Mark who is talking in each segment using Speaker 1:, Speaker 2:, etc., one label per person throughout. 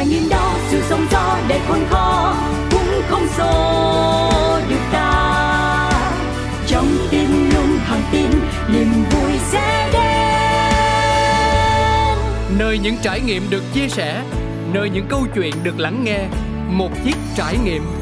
Speaker 1: là nhìn đó, sự sống gió để khôn khó cũng không xô được ta. Trong tim luôn thẳng tin, niềm vui sẽ đến.
Speaker 2: Nơi những trải nghiệm được chia sẻ, nơi những câu chuyện được lắng nghe, một chiếc trải nghiệm.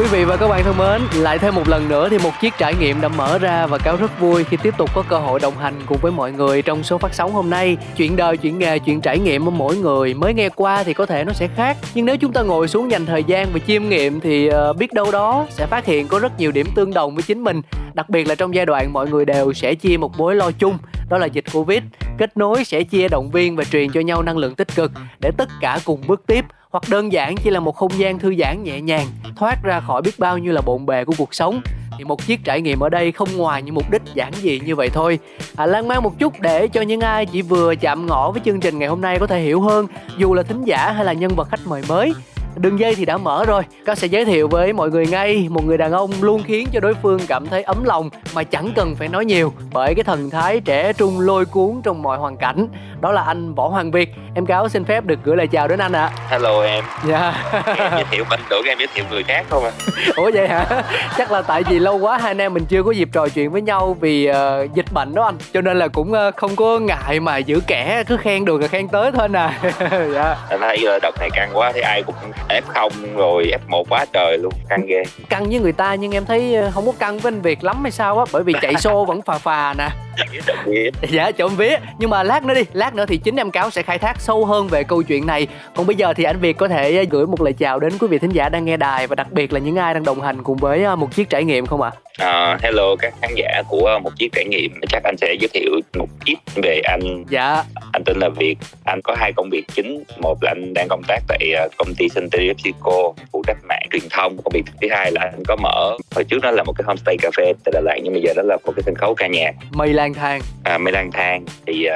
Speaker 2: Quý vị và các bạn thân mến, lại thêm một lần nữa thì một chiếc trải nghiệm đã mở ra và cáo rất vui khi tiếp tục có cơ hội đồng hành cùng với mọi người trong số phát sóng hôm nay. Chuyện đời, chuyện nghề, chuyện trải nghiệm của mỗi người mới nghe qua thì có thể nó sẽ khác, nhưng nếu chúng ta ngồi xuống dành thời gian và chiêm nghiệm thì ờ, biết đâu đó sẽ phát hiện có rất nhiều điểm tương đồng với chính mình. Đặc biệt là trong giai đoạn mọi người đều sẽ chia một mối lo chung, đó là dịch Covid. Kết nối sẽ chia động viên và truyền cho nhau năng lượng tích cực để tất cả cùng bước tiếp hoặc đơn giản chỉ là một không gian thư giãn nhẹ nhàng thoát ra khỏi biết bao nhiêu là bộn bề của cuộc sống. Thì một chiếc trải nghiệm ở đây không ngoài những mục đích giản dị như vậy thôi. À, lan man một chút để cho những ai chỉ vừa chạm ngõ với chương trình ngày hôm nay có thể hiểu hơn dù là thính giả hay là nhân vật khách mời mới đường dây thì đã mở rồi. Cao sẽ giới thiệu với mọi người ngay. Một người đàn ông luôn khiến cho đối phương cảm thấy ấm lòng mà chẳng cần phải nói nhiều bởi cái thần thái trẻ trung lôi cuốn trong mọi hoàn cảnh. Đó là anh võ hoàng việt. Em cáo xin phép được gửi lời chào đến anh ạ. À.
Speaker 3: hello em.
Speaker 2: Dạ.
Speaker 3: Yeah. em giới thiệu mình tưởng em giới thiệu người khác không à
Speaker 2: ủa vậy hả? Chắc là tại vì lâu quá hai anh em mình chưa có dịp trò chuyện với nhau vì uh, dịch bệnh đó anh. Cho nên là cũng uh, không có ngại mà giữ kẻ cứ khen được là khen tới thôi nè
Speaker 3: dạ. Anh thấy uh, đợt này căng quá thấy ai cũng f0 rồi f1 quá trời luôn căng ghê.
Speaker 2: Căng với người ta nhưng em thấy không có căng với anh việt lắm hay sao á bởi vì chạy xô vẫn phà phà nè dạ trộm vía. Nhưng mà lát nữa đi lát nữa thì chính em cáo sẽ khai thác sâu hơn về câu chuyện này. Còn bây giờ thì anh việt có thể gửi một lời chào đến quý vị thính giả đang nghe đài và đặc biệt là những ai đang đồng hành cùng với à, một chiếc trải nghiệm không ạ?
Speaker 3: À? uh, hello các khán giả của một chiếc trải nghiệm. Chắc anh sẽ giới thiệu một ít về anh.
Speaker 2: Dạ.
Speaker 3: Anh tên là việt. Anh có hai công việc chính. Một là anh đang công tác tại à, công ty Century Psico phụ trách mạng truyền thông. Công việc thứ hai là anh có mở hồi trước đó là một cái homestay cà phê tại Đà Lạt nhưng bây giờ đó là một cái sân khấu ca nhạc.
Speaker 2: Mây lang thang.
Speaker 3: À, mây lang thang. Thì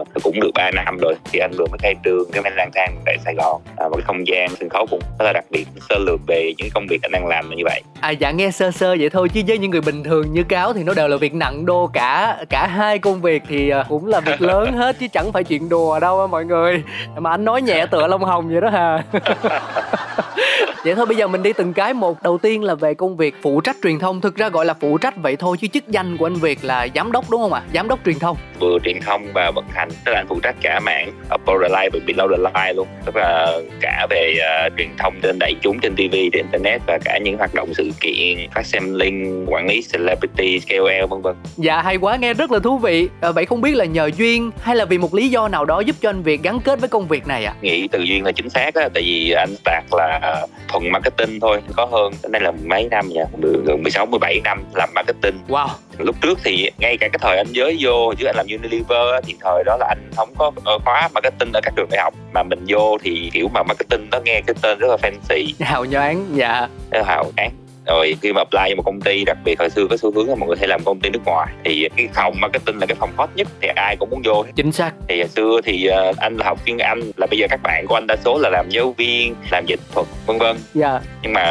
Speaker 3: uh, cũng được 3 năm rồi. Thì anh vừa mới khai trương cái mây lang thang tại Sài Gòn. À, một cái không gian sân khấu cũng rất là đặc biệt sơ lược về những công việc anh đang làm là như vậy.
Speaker 2: À dạ nghe sơ sơ vậy thôi chứ với những người bình thường như cáo thì nó đều là việc nặng đô cả cả hai công việc thì uh, cũng là việc lớn hết chứ chẳng phải chuyện đùa đâu mọi người. Mà anh nói nhẹ tựa lông hồng vậy đó hà vậy thôi bây giờ mình đi từng cái. Một đầu tiên là về công việc phụ trách truyền thông. Thực ra gọi là phụ trách vậy thôi chứ chức danh của anh việt là giám đốc đúng không ạ? À? giám đốc truyền thông.
Speaker 3: Vừa truyền thông và vận hành tức là anh phụ trách cả mạng Upper the Line và Below the Line luôn. Tức là cả về uh, truyền thông trên đại chúng trên TV trên internet và cả những hoạt động sự kiện phát xem link quản lý celebrity KOL vân vân.
Speaker 2: Dạ hay quá nghe rất là thú vị. À, vậy không biết là nhờ duyên hay là vì một lý do nào đó giúp cho anh Việt gắn kết với công việc này ạ? À?
Speaker 3: nghĩ từ duyên là chính xác á tại vì anh start là thuần marketing thôi có hơn đây là mấy năm nha gần 16 17 năm làm marketing.
Speaker 2: Wow.
Speaker 3: Lúc trước thì ngay cả cái thời anh giới vô chứ anh làm Unilever thì thời đó là anh không có ờ, khóa marketing ở các trường đại học. Mà mình vô thì kiểu mà marketing đó nghe cái tên rất là fancy.
Speaker 2: Hào nhoáng dạ.
Speaker 3: Hào nhoáng rồi khi mà apply cho một công ty đặc biệt hồi xưa có xu hướng là mọi người hay làm công ty nước ngoài thì cái phòng marketing là cái phòng hot nhất thì ai cũng muốn vô
Speaker 2: chính xác.
Speaker 3: Thì hồi xưa thì uh, anh là học chuyên Anh là bây giờ các bạn của anh đa số là làm giáo viên làm dịch thuật vân vân.
Speaker 2: Dạ.
Speaker 3: Nhưng mà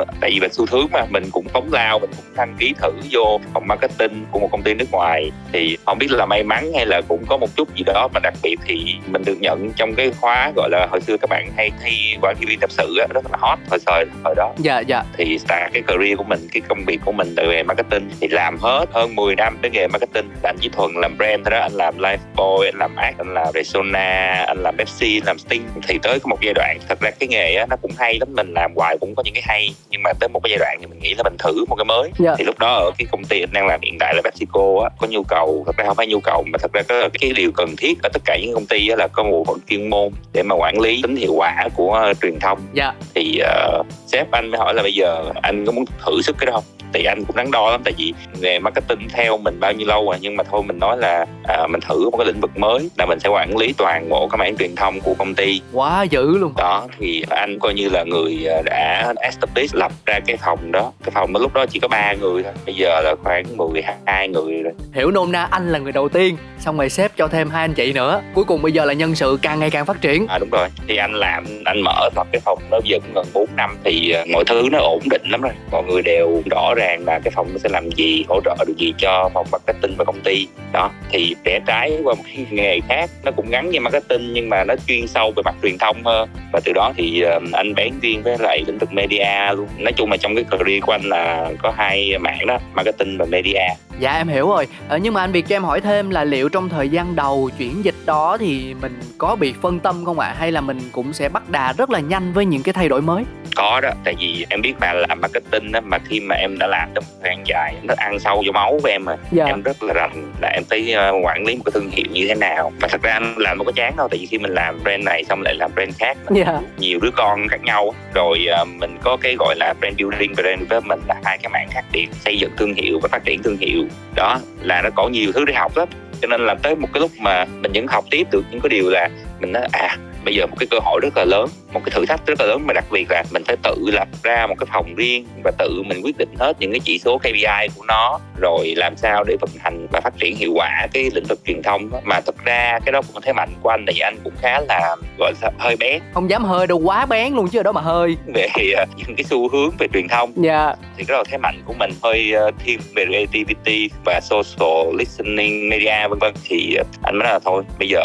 Speaker 3: uh, tại vì là xu hướng mà mình cũng phóng lao mình cũng đăng ký thử vô phòng marketing của một công ty nước ngoài. Thì không biết là may mắn hay là cũng có một chút gì đó mà đặc biệt thì mình được nhận trong cái khóa gọi là hồi xưa các bạn hay thi quản lý viên tập sự đó, rất là hot hồi thời thời đó.
Speaker 2: Dạ dạ.
Speaker 3: Thì start cái career của mình cái công việc của mình từ về marketing thì làm hết hơn 10 năm cái nghề marketing anh chỉ thuần làm brand thôi đó anh làm life boy anh làm ad anh làm Resona anh làm Pepsi anh làm Sting thì tới một giai đoạn thật ra cái nghề á nó cũng hay lắm mình làm hoài cũng có những cái hay nhưng mà tới một cái giai đoạn thì mình nghĩ là mình thử một cái mới
Speaker 2: yeah. Dạ.
Speaker 3: thì lúc đó ở cái công ty anh đang làm hiện tại là PepsiCo á có nhu cầu thật ra không phải nhu cầu mà thật ra có cái điều cần thiết ở tất cả những công ty á là có một phận chuyên môn để mà quản lý tính hiệu quả của truyền thông
Speaker 2: yeah. Dạ.
Speaker 3: thì uh, sếp anh mới hỏi là bây giờ anh có muốn thử sức cái đó không? Thì anh cũng đắn đo lắm tại vì nghề marketing theo mình bao nhiêu lâu rồi nhưng mà thôi mình nói là à, mình thử một cái lĩnh vực mới là mình sẽ quản lý toàn bộ cái mảng truyền thông của công ty.
Speaker 2: Quá dữ luôn.
Speaker 3: Đó thì anh coi như là người à, đã establish lập ra cái phòng đó. Cái phòng đó lúc đó chỉ có ba người thôi bây giờ là khoảng 12 người rồi.
Speaker 2: Hiểu nôm na anh là người đầu tiên. Xong rồi sếp cho thêm hai anh chị nữa. Cuối cùng bây giờ là nhân sự càng ngày càng phát triển.
Speaker 3: À đúng rồi. Thì anh làm anh mở lập cái phòng đó giờ cũng gần 4 năm thì à, mọi thứ nó ổn định lắm rồi mọi người đều rõ ràng là cái phòng nó sẽ làm gì hỗ trợ được gì cho phòng marketing và công ty. Đó thì rẽ trái qua một cái nghề khác nó cũng gắn với marketing nhưng mà nó chuyên sâu về mặt truyền thông hơn. Và từ đó thì anh bén duyên với lại lĩnh vực media luôn. Nói chung là trong cái career của anh là có hai mảng đó marketing và media.
Speaker 2: Dạ em hiểu rồi. Ờ, nhưng mà anh việt cho em hỏi thêm là liệu trong thời gian đầu chuyển dịch đó thì mình có bị phân tâm không ạ? À? hay là mình cũng sẽ bắt đà rất là nhanh với những cái thay đổi mới?
Speaker 3: Có đó tại vì em biết mà làm marketing đó mà khi mà em đã làm trong thời gian dài nó ăn sâu vô máu của em mà dạ. em rất là rành là em thấy uh, quản lý một cái thương hiệu như thế nào. Mà thật ra anh làm không có chán đâu tại vì khi mình làm brand này xong lại làm brand khác dạ. nhiều đứa con khác nhau rồi uh, mình có cái gọi là brand building và brand development là hai cái mảng khác biệt xây dựng thương hiệu và phát triển thương hiệu. Đó là nó có nhiều thứ để học lắm. Cho nên là tới một cái lúc mà mình vẫn học tiếp được những cái điều là mình nói à bây giờ một cái cơ hội rất là lớn một cái thử thách rất là lớn mà đặc biệt là mình phải tự lập ra một cái phòng riêng và tự mình quyết định hết những cái chỉ số KPI của nó rồi làm sao để vận hành và phát triển hiệu quả cái lĩnh vực truyền thông đó. mà thật ra cái đó cũng thế mạnh của anh vì anh cũng khá là gọi là hơi bén
Speaker 2: không dám hơi đâu quá bén luôn chứ ở đó mà hơi
Speaker 3: về uh, những cái xu hướng về truyền thông
Speaker 2: dạ yeah.
Speaker 3: thì cái đó là thế mạnh của mình hơi uh, thiên về creativity và social listening media vân vân thì uh, anh mới nói là thôi bây giờ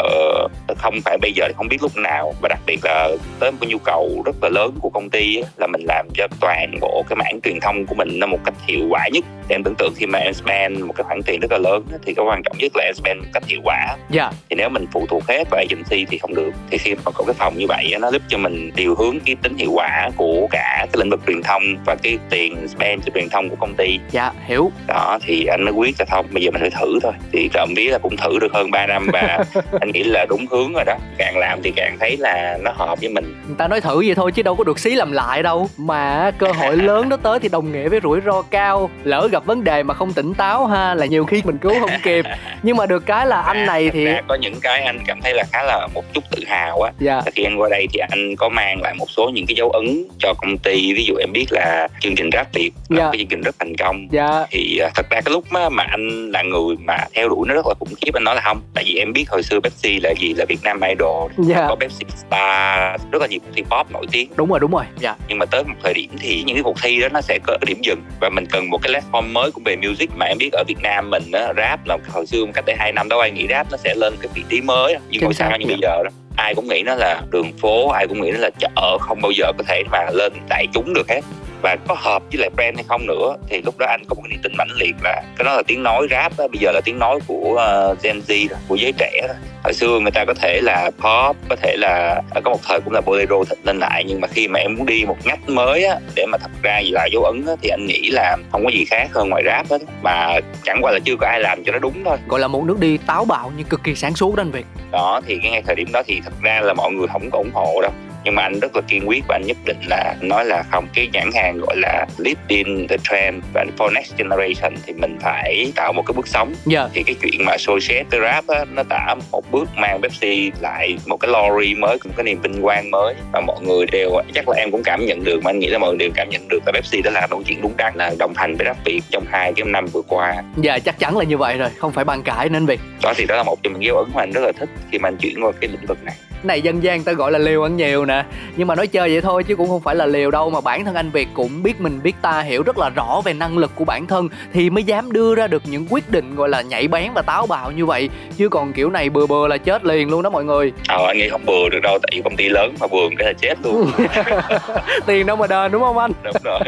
Speaker 3: không phải bây giờ thì không biết lúc nào và đặc biệt là tới một cái nhu cầu rất là lớn của công ty ấy, là mình làm cho toàn bộ cái mảng truyền thông của mình nó một cách hiệu quả nhất. Thì em tưởng tượng khi mà em spend một cái khoản tiền rất là lớn thì cái quan trọng nhất là em spend một cách hiệu quả.
Speaker 2: Yeah. Dạ.
Speaker 3: thì nếu mình phụ thuộc hết vào agency thì không được. Thì khi mà có cái phòng như vậy nó giúp cho mình điều hướng cái tính hiệu quả của cả cái lĩnh vực truyền thông và cái tiền spend cho truyền thông của công ty.
Speaker 2: Dạ hiểu.
Speaker 3: Đó thì anh mới quyết là thôi bây giờ mình phải thử thôi. Thì trộm vía là cũng thử được hơn 3 năm và anh nghĩ là đúng hướng rồi đó. Càng làm thì càng thấy là nó hợp với mình.
Speaker 2: Người ta nói thử vậy thôi chứ đâu có được xí làm lại đâu. Mà cơ hội lớn đó tới thì đồng nghĩa với rủi ro cao. Lỡ gặp vấn đề mà không tỉnh táo ha là nhiều khi mình cứu không kịp. Nhưng mà được cái là anh à, này thì
Speaker 3: có những cái anh cảm thấy là khá là một chút tự hào á.
Speaker 2: Dạ.
Speaker 3: khi anh qua đây thì anh có mang lại một số những cái dấu ấn cho công ty. Ví dụ em biết là chương trình rap việt dạ. cái chương trình rất thành công.
Speaker 2: Dạ.
Speaker 3: thì à, thật ra cái lúc mà, mà anh là người mà theo đuổi nó rất là khủng khiếp anh nói là không. Tại vì em biết hồi xưa Pepsi là gì? Là Việt Nam Idol. Dạ. có Pepsi Star rất là nhiều cuộc thi pop nổi tiếng.
Speaker 2: Đúng rồi đúng rồi. Dạ.
Speaker 3: Nhưng mà tới một thời điểm thì những cái cuộc thi đó nó sẽ có điểm dừng. Và mình cần một cái platform mới của về music mà em biết ở Việt Nam mình á rap là hồi xưa cách đây hai năm đâu ai nghĩ rap nó sẽ lên cái vị trí mới nhưng hồi sao như bây giờ đó ai cũng nghĩ nó là đường phố ai cũng nghĩ nó là chợ không bao giờ có thể mà lên đại chúng được hết và có hợp với lại brand hay không nữa thì lúc đó anh có một cái niềm tin mãnh liệt là cái đó là tiếng nói rap đó, bây giờ là tiếng nói của uh, Gen Z đó, của giới trẻ đó. hồi xưa người ta có thể là pop có thể là có một thời cũng là bolero thịnh lên lại nhưng mà khi mà em muốn đi một ngách mới á để mà thật ra gì là dấu ấn á, thì anh nghĩ là không có gì khác hơn ngoài rap hết. Mà chẳng qua là chưa có ai làm cho nó đúng thôi.
Speaker 2: Gọi là một nước đi táo bạo nhưng cực kỳ sáng suốt đó anh Việt.
Speaker 3: Đó thì cái ngay thời điểm đó thì thật ra là mọi người không có ủng hộ đâu nhưng mà anh rất là kiên quyết và anh nhất định là nói là không. Cái nhãn hàng gọi là leading the trend và for next generation thì mình phải tạo một cái bước sóng.
Speaker 2: Yeah. Dạ.
Speaker 3: thì cái chuyện mà associate the rap á, nó đã một bước mang Pepsi lại một cái glory mới một cái niềm vinh quang mới. Và mọi người đều chắc là em cũng cảm nhận được mà anh nghĩ là mọi người đều cảm nhận được là Pepsi đã làm một chuyện đúng đắn là đồng hành với rap Việt trong hai cái năm vừa qua.
Speaker 2: Dạ chắc chắn là như vậy rồi không phải bàn cãi nên Việt
Speaker 3: đó thì đó là một trong những dấu ấn mà anh rất là thích khi mà anh chuyển qua cái lĩnh vực này
Speaker 2: này dân gian ta gọi là liều ăn nhiều nè. Nhưng mà nói chơi vậy thôi chứ cũng không phải là liều đâu mà bản thân anh việt cũng biết mình biết ta hiểu rất là rõ về năng lực của bản thân thì mới dám đưa ra được những quyết định gọi là nhảy bén và táo bạo như vậy. Chứ còn kiểu này bừa bừa là chết liền luôn đó mọi người.
Speaker 3: Ờ anh nghĩ không bừa được đâu tại vì công ty lớn mà bừa cái là chết luôn.
Speaker 2: Tiền đâu mà đền đúng không anh?
Speaker 3: Đúng rồi.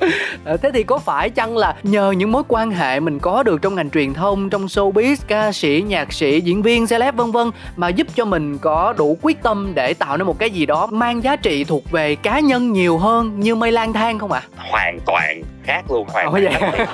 Speaker 2: Ờ, thế thì có phải chăng là nhờ những mối quan hệ mình có được trong ngành truyền thông trong showbiz ca sĩ nhạc sĩ diễn viên celeb vân vân mà giúp cho mình có đủ quyết tâm để tạo nên một cái gì đó mang giá trị thuộc về cá nhân nhiều hơn như mây lang thang không ạ à?
Speaker 3: hoàn toàn khác luôn hoàn toàn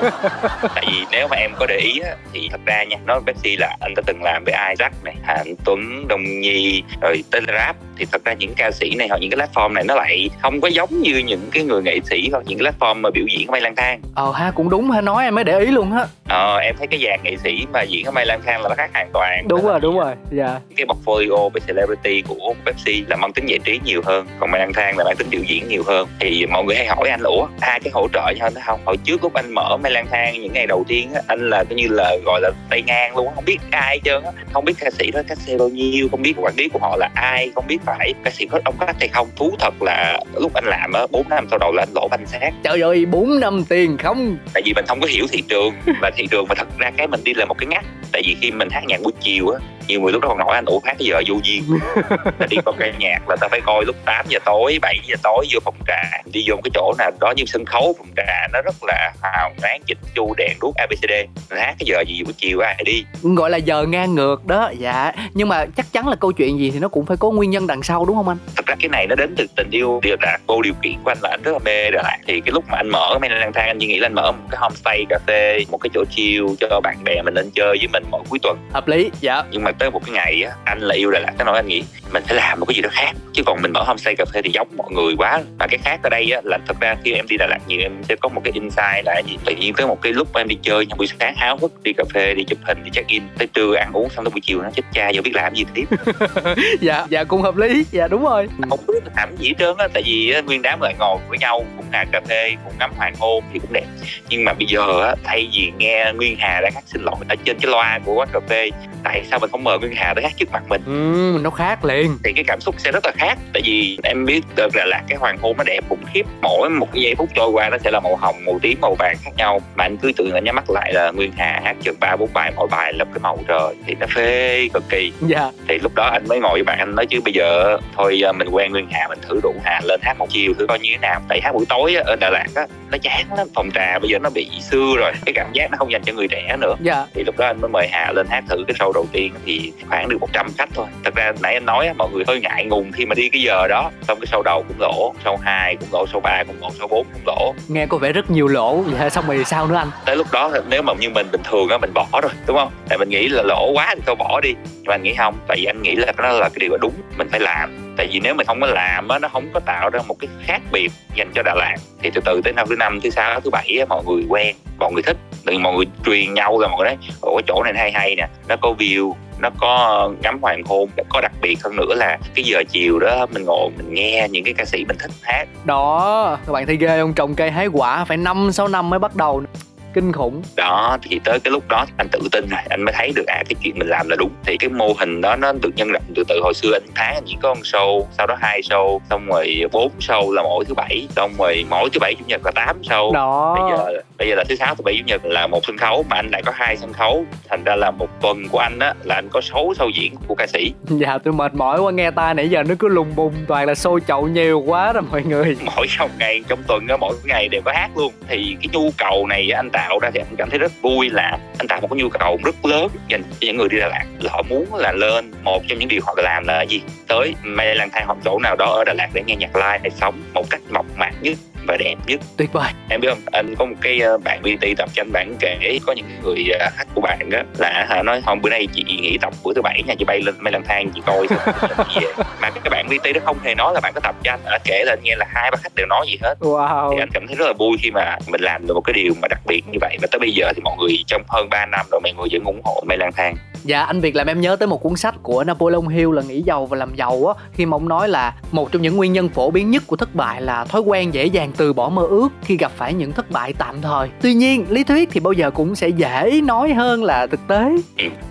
Speaker 3: tại vì nếu mà em có để ý á, thì thật ra nha nói Pepsi là anh đã từng làm với Isaac này Hạnh Tuấn Đông Nhi rồi tên rap thì thật ra những ca sĩ này hoặc những cái platform này nó lại không có giống như những cái người nghệ sĩ hoặc những cái platform mà biểu diễn ở mây lang thang.
Speaker 2: Ờ ha cũng đúng ha nói em mới để ý luôn á.
Speaker 3: Ờ em thấy cái dàn nghệ sĩ mà diễn ở mây lang thang là nó khác hoàn toàn.
Speaker 2: Đúng rồi đúng rồi dạ.
Speaker 3: cái portfolio về celebrity của Pepsi là mang tính giải trí nhiều hơn còn mây lang thang là mang tính biểu diễn nhiều hơn. Thì mọi người hay hỏi anh là ủa hai cái hỗ trợ nhau không? Hồi trước lúc anh mở mây lang thang những ngày đầu tiên á anh là coi như là gọi là tay ngang luôn không biết ai hết trơn á. Không biết ca sĩ đó ca sĩ bao nhiêu không biết quản lý của họ là ai không biết phải ca sĩ có đóng khách hay không. Thú thật là lúc anh làm á bốn năm sau đầu là anh lỗ banh xác.
Speaker 2: Trời ơi bốn năm tiền không?
Speaker 3: Tại vì mình không có hiểu thị trường và thị trường mà thật ra cái mình đi là một cái ngắt tại vì khi mình hát nhạc buổi chiều á nhiều người lúc đó còn nói anh ủa hát cái giờ vô duyên là đi coi ca nhạc là ta phải coi lúc 8 giờ tối 7 giờ tối vô phòng trà đi vô một cái chỗ nào đó như sân khấu phòng trà nó rất là hào nhoáng chỉnh chu đèn đuốc abcd mình hát cái giờ gì buổi chiều ai đi?
Speaker 2: Gọi là giờ ngang ngược đó dạ. Nhưng mà chắc chắn là câu chuyện gì thì nó cũng phải có nguyên nhân đằng sau đúng không anh?
Speaker 3: Thật ra cái này nó đến từ tình yêu điều đạt vô điều kiện của anh là anh rất là mê Đà Lạt. Thì cái lúc mà anh mở men lang thang anh chỉ nghĩ là anh mở một cái homestay cà phê một cái chỗ chill cho bạn bè mình lên chơi với mình mỗi cuối tuần.
Speaker 2: Hợp lý dạ.
Speaker 3: Nhưng mà tới một cái ngày á anh là yêu Đà Lạt cái nỗi anh nghĩ mình phải làm một cái gì đó khác. Chứ còn mình mở homestay cà phê thì giống mọi người quá. Và cái khác ở đây á là thật ra khi em đi Đà Lạt nhiều em sẽ có một cái insight là gì? Tự nhiên tới một cái lúc em đi chơi trong buổi sáng háo hức đi cà phê đi chụp hình đi check in tới trưa ăn uống xong tới buổi chiều nó chết cha giờ biết làm gì tiếp.
Speaker 2: Dạ dạ cũng hợp lý dạ đúng rồi.
Speaker 3: Không biết làm gì hết trơn á tại vì nguyên đám lại ngồi với nhau cũng ngồi cà phê cũng ngắm hoàng hôn thì cũng đẹp. Nhưng mà bây giờ á thay vì nghe nguyên hà đang hát xin lỗi ở trên cái loa của quán cà phê tại sao mình không mời nguyên hà tới hát trước mặt mình?
Speaker 2: Ừ, nó khác liền.
Speaker 3: Thì cái cảm xúc sẽ rất là khác tại vì em biết được là, là cái hoàng hôn nó đẹp khủng khiếp. Mỗi một cái giây phút trôi qua nó sẽ là màu hồng màu tím màu vàng khác nhau. Mà anh cứ tưởng là nhắm mắt lại là nguyên hà hát chừng ba bốn bài mỗi bài là cái màu trời thì nó phê cực kỳ.
Speaker 2: Dạ.
Speaker 3: Thì lúc đó anh mới ngồi với bạn anh nói chứ bây giờ thôi à, mình quen nguyên hà mình thử đủ hà lên hát một chiều thử coi như thế nào. Tại hát buổi tối ở đà lạt á nó chán lắm phòng trà bây giờ nó bị xưa rồi. Cái cảm giác nó không dành cho người trẻ nữa.
Speaker 2: Dạ.
Speaker 3: Thì lúc đó anh mới mời hà lên hát thử cái show đầu tiên thì khoảng được 100 khách thôi. Thật ra nãy anh nói mọi người hơi ngại ngùng khi mà đi cái giờ đó. Xong cái show đầu cũng lỗ show 2 cũng lỗ show 3 cũng lỗ show 4 cũng lỗ.
Speaker 2: Nghe có vẻ rất nhiều lỗ. Dạ xong rồi sao nữa anh?
Speaker 3: Tới lúc đó nếu mà như mình bình thường á mình bỏ rồi đúng không? Tại mình nghĩ là lỗ quá thì thôi bỏ đi. Nhưng mà anh nghĩ không tại vì anh nghĩ là đó là cái điều đúng mình phải làm tại vì nếu mình không có làm á nó không có tạo ra một cái khác biệt dành cho Đà Lạt. Thì từ từ tới năm thứ năm thứ sáu thứ bảy á, mọi người quen mọi người thích. Thì mọi người truyền nhau là mọi người nói ủa cái chỗ này hay hay nè nó có view nó có ờ, ngắm hoàng hôn. Có đặc biệt hơn nữa là cái giờ chiều đó mình ngồi mình nghe những cái ca sĩ mình thích hát.
Speaker 2: Đó các bạn thấy ghê không? Trồng cây hái quả phải năm sáu năm mới bắt đầu kinh khủng.
Speaker 3: Đó thì tới cái lúc đó anh tự tin rồi anh mới thấy được à cái chuyện mình làm là đúng. Thì cái mô hình đó nó được nhân rộng từ từ. Hồi xưa anh tháng anh chỉ có một show sau đó hai show xong rồi bốn show là mỗi thứ bảy xong rồi mỗi thứ bảy chủ nhật là tám show.
Speaker 2: Đó.
Speaker 3: Bây giờ bây giờ là thứ sáu thứ bảy chủ nhật là một sân khấu mà anh lại có hai sân khấu. Thành ra là một tuần của anh á là anh có sáu show diễn của ca sĩ.
Speaker 2: Dạ tôi mệt mỏi quá nghe ta nãy giờ nó cứ lùng bùng toàn là xôi chậu nhiều quá rồi mọi người.
Speaker 3: Mỗi trong ngày trong tuần á mỗi ngày đều có hát luôn. Thì cái nhu cầu này anh tạo tạo ra thì anh cảm thấy rất vui là anh tạo một cái nhu cầu rất lớn dành cho những người đi Đà Lạt. Là họ muốn là lên một trong những điều họ làm là gì? Tới mây lang thang hoặc chỗ nào đó ở Đà Lạt để nghe nhạc live hay sống một cách mộc mạc nhất và đẹp nhất.
Speaker 2: Tuyệt vời.
Speaker 3: Em biết không? Anh có một cái ờ, bạn VT tập cho anh bạn kể có những người ờ, khách của bạn đó là hả nói không bữa nay chị nghỉ tập bữa thứ bảy nha chị bay lên mây lang thang chị coi gì mà cái bạn VT đó không hề nói là bạn có tập cho anh kể lên nghe là hai ba khách đều nói gì hết.
Speaker 2: Wow.
Speaker 3: Thì anh cảm thấy rất là vui khi mà mình làm được một cái điều mà đặc biệt như vậy. Và tới bây giờ thì mọi người trong hơn 3 năm rồi mọi người vẫn ủng hộ mây lang thang.
Speaker 2: Dạ anh Việt làm em nhớ tới một cuốn sách của Napoleon Hill là nghĩ giàu và làm giàu á Khi mà ông nói là một trong những nguyên nhân phổ biến nhất của thất bại là thói quen dễ dàng từ bỏ mơ ước khi gặp phải những thất bại tạm thời. Tuy nhiên lý thuyết thì bao giờ cũng sẽ dễ nói hơn là thực tế.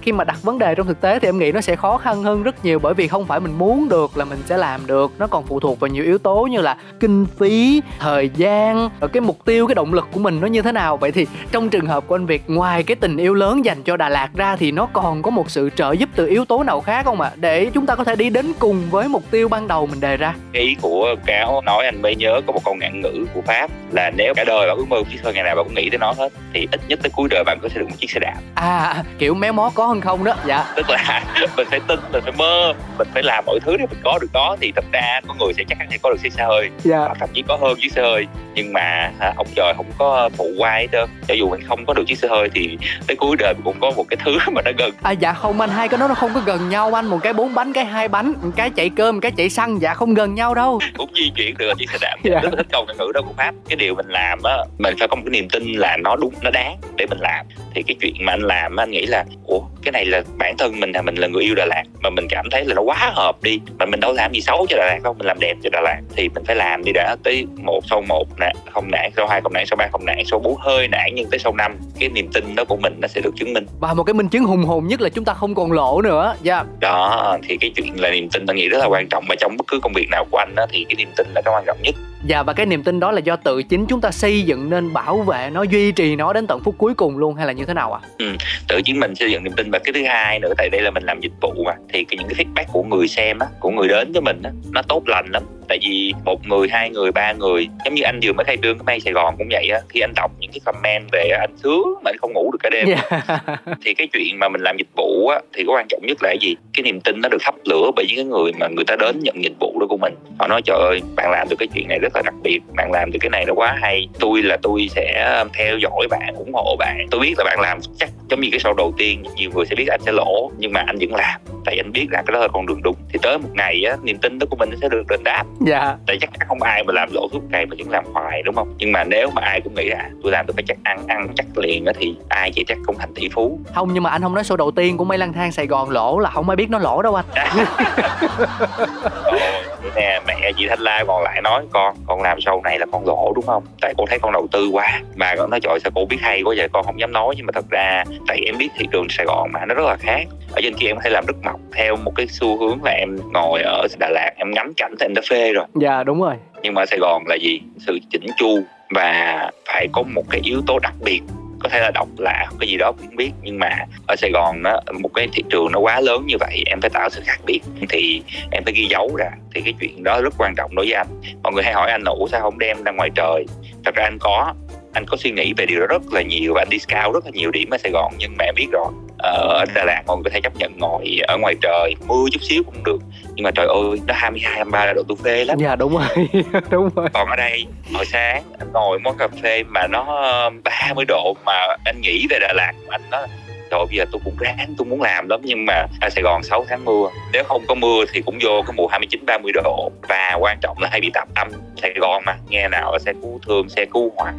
Speaker 2: Khi mà đặt vấn đề trong thực tế thì em nghĩ nó sẽ khó khăn hơn rất nhiều Bởi vì không phải mình muốn được là mình sẽ làm được. Nó còn phụ thuộc vào nhiều yếu tố như là kinh phí, thời gian Rồi cái mục tiêu, cái động lực của mình nó như thế nào. Vậy thì trong trường hợp của anh Việt ngoài cái tình yêu lớn dành cho Đà Lạt ra thì nó còn có một sự trợ giúp từ yếu tố nào khác không ạ? Để chúng ta có thể đi đến cùng với mục tiêu ban đầu mình đề ra.
Speaker 3: Ý của cáo nói anh mới nhớ có một câu ngạn ngữ của pháp là nếu cả đời bạn ước mơ một chiếc xe ngày nào bạn cũng nghĩ tới nó hết thì ít nhất tới cuối đời bạn có thể được một chiếc xe đạp.
Speaker 2: À kiểu méo mó có hơn không đó dạ.
Speaker 3: Tức là mình phải tin mình phải mơ mình phải làm mọi thứ để mình có được nó thì thật ra có người sẽ chắc chắn sẽ có được chiếc xe hơi.
Speaker 2: Dạ.
Speaker 3: Thậm chí có hơn chiếc xe hơi. Nhưng mà hả, ông trời không có phụ quay hết trơn. Cho dù mình không có được chiếc xe hơi thì tới cuối đời mình cũng có một cái thứ mà nó gần.
Speaker 2: À dạ không anh hai cái đó nó không có gần nhau anh. Một cái bốn bánh cái hai bánh một cái chạy cơm một cái chạy xăng dạ không gần nhau đâu.
Speaker 3: Cũng di chuyển được chiếc xe đạp
Speaker 2: Dạ.
Speaker 3: rất thích câu thử đó của pháp. Cái điều mình làm á, mình phải có một cái niềm tin là nó đúng, nó đáng để mình làm. Thì cái chuyện mà anh làm anh nghĩ là, ủa cái này là bản thân mình là mình là người yêu Đà Lạt mà mình cảm thấy là nó quá hợp đi mà mình đâu làm gì xấu cho Đà Lạt đâu mình làm đẹp cho Đà Lạt thì mình phải làm đi đã tới một sau một nè không nản sau hai không nản sau ba không nản số bốn hơi nản nhưng tới sau năm cái niềm tin đó của mình nó sẽ được chứng minh
Speaker 2: và một cái minh chứng hùng hồn nhất là chúng ta không còn lỗ nữa dạ yeah.
Speaker 3: đó thì cái chuyện là niềm tin tôi nghĩ rất là quan trọng mà trong bất cứ công việc nào của anh đó, thì cái niềm tin là cái quan trọng nhất
Speaker 2: Dạ và cái niềm tin đó là do tự chính chúng ta xây dựng nên bảo vệ nó duy trì nó đến tận phút cuối cùng luôn hay là như thế nào ạ? À?
Speaker 3: Ừ, tự chính mình xây dựng niềm tin và cái thứ hai nữa tại đây là mình làm dịch vụ mà. Thì cái, những cái feedback của người xem á, của người đến với mình á, nó tốt lành lắm. Tại vì một người hai người ba người giống như anh vừa mới khai trương cái may sài gòn cũng vậy á khi anh đọc những cái comment về anh sướng mà anh không ngủ được cả đêm. Yeah. Dạ. thì cái chuyện mà mình làm dịch vụ á thì có quan trọng nhất là cái gì? Cái niềm tin nó được hấp lửa bởi những cái người mà người ta đến nhận dịch vụ đó của mình. Họ nói trời ơi bạn làm được cái chuyện này rất là đặc biệt bạn làm được cái này nó quá hay. Tôi là tôi sẽ theo dõi bạn ủng hộ bạn. Tôi biết là bạn làm chắc giống như cái show đầu tiên nhiều người sẽ biết anh sẽ lỗ nhưng mà anh vẫn làm. Tại anh biết là cái đó là con đường đúng. Thì tới một ngày á niềm tin đó của mình sẽ được đền đáp.
Speaker 2: Dạ.
Speaker 3: Tại chắc chắn không ai mà làm lỗ suốt ngày mà vẫn làm hoài đúng không? Nhưng mà nếu mà ai cũng nghĩ là tôi làm được phải chắc ăn ăn chắc liền á thì ai chỉ chắc cũng thành tỷ phú.
Speaker 2: Không nhưng mà anh không nói số đầu tiên của mấy lang thang sài gòn lỗ là không ai biết nó lỗ đâu anh
Speaker 3: nè mẹ chị thanh la còn lại nói con con làm sau này là con lỗ đúng không? Tại con thấy con đầu tư quá. Mà con nói trời sao cô biết hay quá vậy? Con không dám nói. Nhưng mà thật ra tại em biết thị trường sài gòn mà nó rất là khác. Ở trên kia em có thể làm rất mộc theo một cái xu hướng là em ngồi ở đà lạt em ngắm cảnh thì em đã phê rồi.
Speaker 2: Dạ đúng rồi.
Speaker 3: Nhưng mà ở sài gòn là gì? Sự chỉnh chu và phải có một cái yếu tố đặc biệt có thể là độc lạ cái gì đó cũng biết. Nhưng mà ở Sài Gòn nó một cái thị trường nó quá lớn như vậy, em phải tạo sự khác biệt. Thì em phải ghi dấu ra. Thì cái chuyện đó rất quan trọng đối với anh. Mọi người hay hỏi anh ủ sao không đem ra ngoài trời? Thật ra anh có anh có suy nghĩ về điều đó rất là nhiều và anh đi scout rất là nhiều điểm ở Sài Gòn, nhưng mà em biết rồi ở Đà Lạt mọi người có thể chấp nhận ngồi ở ngoài trời mưa chút xíu cũng được. Nhưng mà trời ơi nó 22 23 là độ tôi phê lắm.
Speaker 2: Dạ đúng rồi. Đúng rồi.
Speaker 3: Còn ở đây hồi sáng anh ngồi món cà phê mà nó 30 độ mà anh nghĩ về Đà Lạt anh nói trời bây giờ tôi cũng ráng tôi muốn làm lắm nhưng mà ở Sài Gòn 6 tháng mưa. Nếu không có mưa thì cũng vô cái mùa 29 30 độ. Và quan trọng là hay bị tạp âm. Sài Gòn mà nghe nào là xe cứu thương xe cứu hỏa.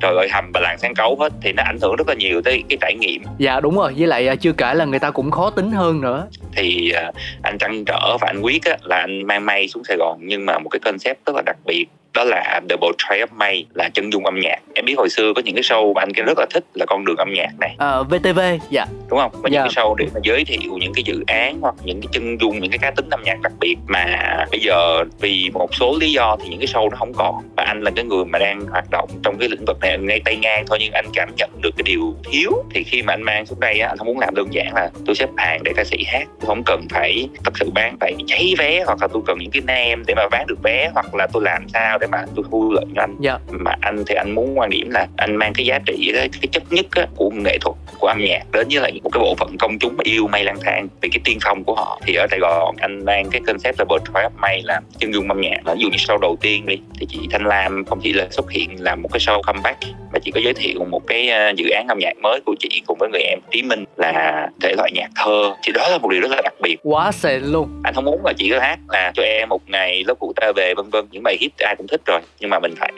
Speaker 3: Trời ơi hầm và làng sáng cấu hết thì nó ảnh hưởng rất là nhiều tới cái trải nghiệm.
Speaker 2: Dạ đúng rồi. Với lại à, chưa kể là người ta cũng khó tính hơn nữa.
Speaker 3: Thì uh, anh trăn trở và anh quyết á, là anh mang may xuống Sài Gòn nhưng mà một cái concept rất là đặc biệt đó là The Portrait of May là chân dung âm nhạc. Em biết hồi xưa có những cái show mà anh rất là thích là con đường âm nhạc này.
Speaker 2: Ờ uh, VTV dạ.
Speaker 3: Đúng không? Có những yeah. Dạ. cái show để mà giới thiệu những cái dự án hoặc những cái chân dung những cái cá tính âm nhạc đặc biệt. Mà bây giờ vì một số lý do thì những cái show nó không còn. Và anh là cái người mà đang hoạt động trong cái lĩnh vực này ngay tay ngang thôi. Nhưng anh cảm nhận được cái điều thiếu. Thì khi mà anh mang xuống đây á anh không muốn làm đơn giản là tôi xếp hàng để ca sĩ hát. Tôi không cần phải thật sự bán phải cháy vé hoặc là tôi cần những cái nem để mà bán được vé hoặc là tôi làm sao để mà tôi thu lợi cho anh
Speaker 2: yeah.
Speaker 3: mà anh thì anh muốn quan điểm là anh mang cái giá trị cái, cái chất nhất á, của nghệ thuật của âm nhạc đến với lại một cái bộ phận công chúng yêu may lang thang. Vì cái tiên phong của họ thì ở Sài Gòn anh mang cái concept là Portrait of May là chân dung âm nhạc. Ví dụ như show đầu tiên đi thì chị Thanh Lam không chỉ là xuất hiện làm một cái show comeback mà chị có giới thiệu một cái ờ, dự án âm nhạc mới của chị cùng với người em Tí Minh là thể loại nhạc thơ. Thì đó là một điều rất là đặc biệt.
Speaker 2: Quá xịn luôn.
Speaker 3: Anh không muốn là chị có hát là cho em một ngày lớp cụ ta về vân vân. Những bài hit ai cũng thích rồi. Nhưng mà mình phải